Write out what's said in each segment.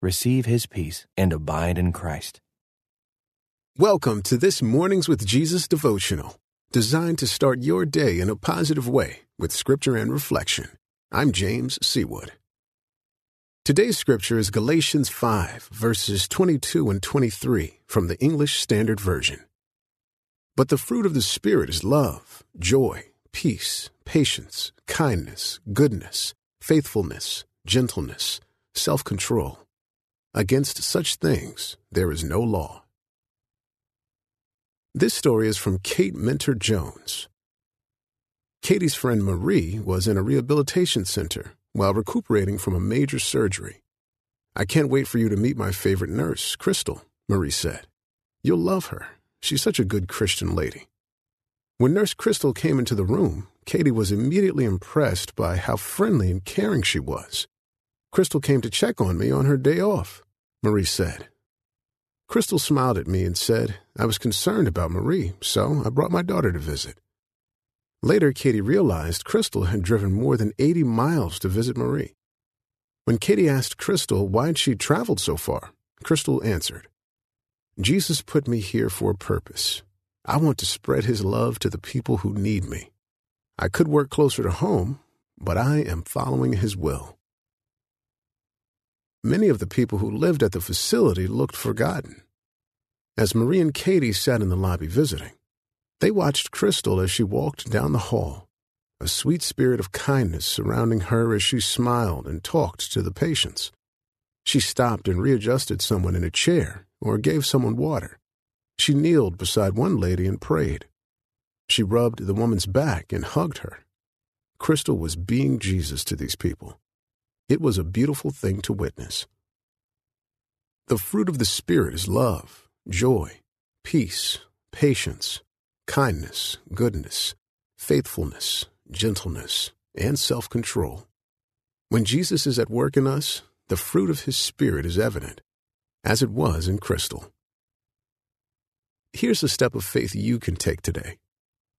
receive his peace and abide in Christ. Welcome to this Mornings with Jesus devotional, designed to start your day in a positive way with scripture and reflection. I'm James Seawood. Today's scripture is Galatians 5, verses 22 and 23 from the English Standard Version. But the fruit of the Spirit is love, joy, peace, patience, kindness, goodness, faithfulness, gentleness, self control. Against such things there is no law. This story is from Kate Minter Jones. Katie's friend Marie was in a rehabilitation center while recuperating from a major surgery. I can't wait for you to meet my favorite nurse, Crystal, Marie said. You'll love her. She's such a good Christian lady. When Nurse Crystal came into the room, Katie was immediately impressed by how friendly and caring she was. Crystal came to check on me on her day off, Marie said. Crystal smiled at me and said I was concerned about Marie, so I brought my daughter to visit. Later, Katie realized Crystal had driven more than 80 miles to visit Marie. When Katie asked Crystal why she'd traveled so far, Crystal answered, Jesus put me here for a purpose. I want to spread his love to the people who need me. I could work closer to home, but I am following his will. Many of the people who lived at the facility looked forgotten. As Marie and Katie sat in the lobby visiting, they watched Crystal as she walked down the hall, a sweet spirit of kindness surrounding her as she smiled and talked to the patients. She stopped and readjusted someone in a chair or gave someone water. She kneeled beside one lady and prayed. She rubbed the woman's back and hugged her. Crystal was being Jesus to these people. It was a beautiful thing to witness. The fruit of the Spirit is love, joy, peace, patience, kindness, goodness, faithfulness, gentleness, and self control. When Jesus is at work in us, the fruit of his Spirit is evident, as it was in Crystal. Here's a step of faith you can take today.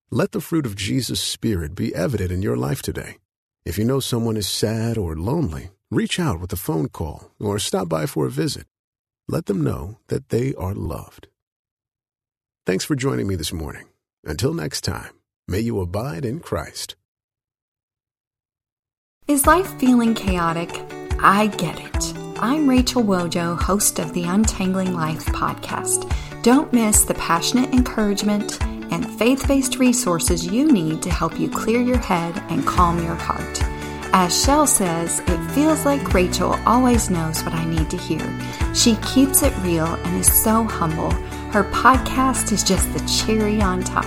Let the fruit of Jesus' Spirit be evident in your life today. If you know someone is sad or lonely, reach out with a phone call or stop by for a visit. Let them know that they are loved. Thanks for joining me this morning. Until next time, may you abide in Christ. Is life feeling chaotic? I get it. I'm Rachel Wojo, host of the Untangling Life podcast. Don't miss the passionate encouragement and faith based resources you need to help you clear your head and calm your heart. As Shell says, it feels like Rachel always knows what I need to hear. She keeps it real and is so humble. Her podcast is just the cherry on top.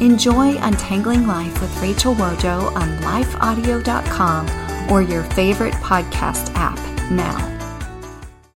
Enjoy Untangling Life with Rachel Wojo on lifeaudio.com or your favorite podcast app now.